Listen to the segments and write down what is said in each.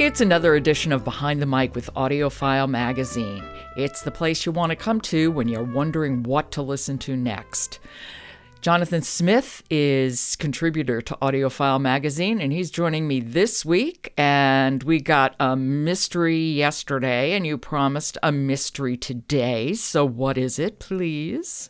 It's another edition of Behind the Mic with AudioFile Magazine. It's the place you want to come to when you're wondering what to listen to next. Jonathan Smith is contributor to AudioFile Magazine, and he's joining me this week. And we got a mystery yesterday, and you promised a mystery today. So, what is it, please?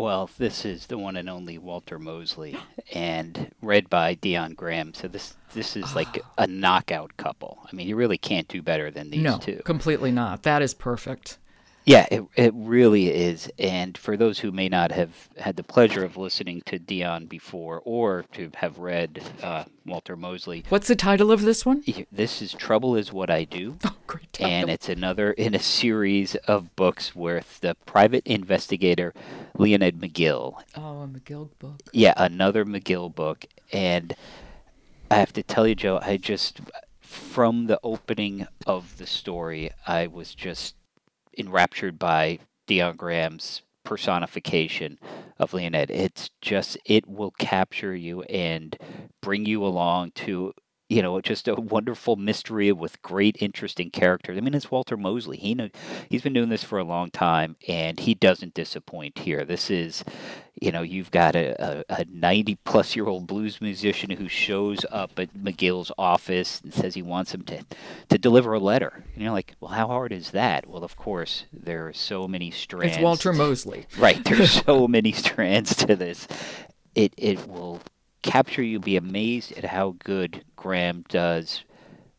Well, this is the one and only Walter Mosley, and read by Dion Graham. So this this is like a knockout couple. I mean, you really can't do better than these no, two. completely not. That is perfect. Yeah, it, it really is. And for those who may not have had the pleasure of listening to Dion before or to have read uh, Walter Mosley, What's the title of this one? this is Trouble is What I Do. Oh. And it's another in a series of books with the private investigator Leonid McGill. oh, a McGill book. Yeah, another McGill book. And I have to tell you, Jo, I just, from the opening of the story, I was just enraptured by Dion Graham's personification of Leonid. It's just, it will capture you and bring you along to. You know, just a wonderful mystery with great, interesting characters. I mean, it's Walter Mosley. He know, he's been doing this for a long time, and he doesn't disappoint here. This is, you know, you've got a, a, a 90 plus year old blues musician who shows up at McGill's office and says he wants him to, to deliver a letter. And you're like, well, how hard is that? Well, of course, there are so many strands. It's Walter Mosley. Right. There's so many strands to this. It, it will capture you, be amazed at how good Graham does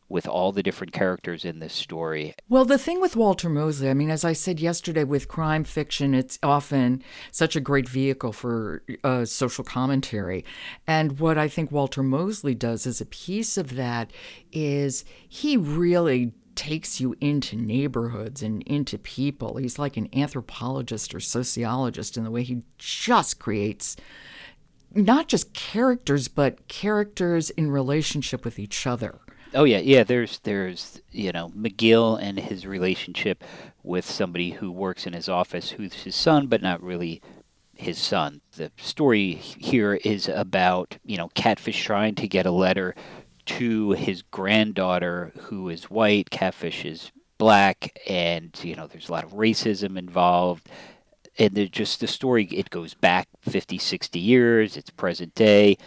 with all the different characters in this story. Well, the thing with Walter Mosley, I mean, as I said yesterday, with crime fiction, it's often such a great vehicle for uh, social commentary. And what I think Walter Mosley does as a piece of that is he really takes you into neighborhoods and into people. He's like an anthropologist or sociologist in the way he just creates not just characters, but characters in relationship with each other. Oh yeah, yeah. There's there's you know McGill and his relationship with somebody who works in his office, who's his son, but not really his son. The story here is about you know Catfish trying to get a letter to his granddaughter who is white. Catfish is black, and you know there's a lot of racism involved. And they're just the story. It goes back 50, 60 years. It's present day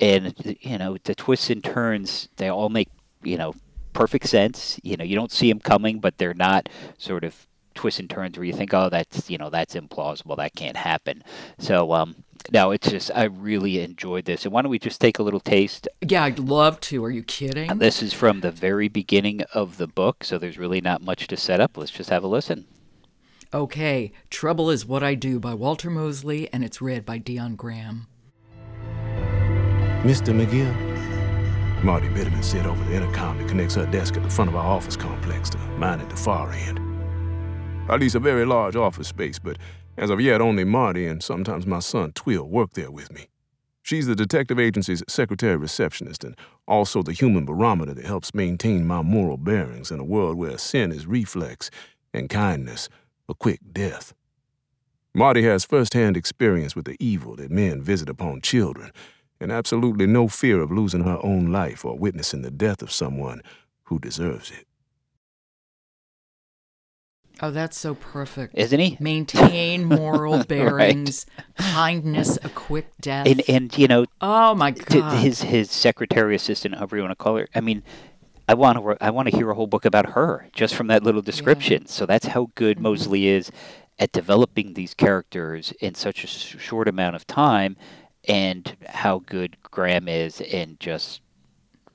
and you know the twists and turns they all make you know perfect sense you know you don't see them coming but they're not sort of twists and turns where you think oh that's you know that's implausible that can't happen so um no it's just i really enjoyed this and why don't we just take a little taste Yeah, I'd love to. Are you kidding? this is from the very beginning of the book so there's really not much to set up let's just have a listen Okay, Trouble is What I Do by Walter Mosley, and it's read by Dion Graham. Mr. McGill? Mardi Bitterman said over the intercom that connects her desk at the front of our office complex to mine at the far end. I lease a very large office space, but as of yet, only Mardi and sometimes my son Twill work there with me. She's the detective agency's secretary receptionist and also the human barometer that helps maintain my moral bearings in a world where sin is reflex and kindness a quick death. Mardi has first-hand experience with the evil that men visit upon children and absolutely no fear of losing her own life or witnessing the death of someone who deserves it. Oh, that's so perfect. isn't he Maintain moral bearings, kindness, a quick death. and and you know oh my God. his his secretary assistant, however you want to call her. I mean, I want to I want to hear a whole book about her just from that little description. So that's how good mm-hmm. Mosley is at developing these characters in such a short amount of time, and how good Graham is in just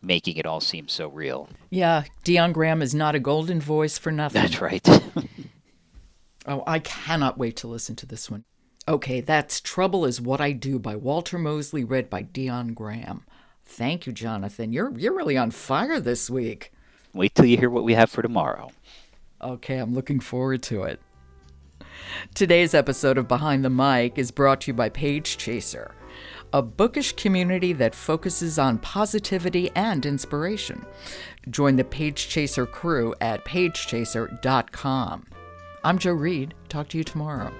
making it all seem so real. yeah, Dion Graham is not a golden voice for nothing. That's right. Oh, I cannot wait to listen to this one. Okay, that's Trouble is What I Do by Walter Mosley, read by Dion Graham. Thank you, Jonathan. You're you're really on fire this week. Wait till you hear what we have for tomorrow. Okay, I'm looking forward to it. Today's episode of Behind the Mic is brought to you by Page Chaser, a bookish community that focuses on positivity and inspiration. Join the Page Chaser crew at pagechaser.com. I'm Jo Reed. Talk to you tomorrow.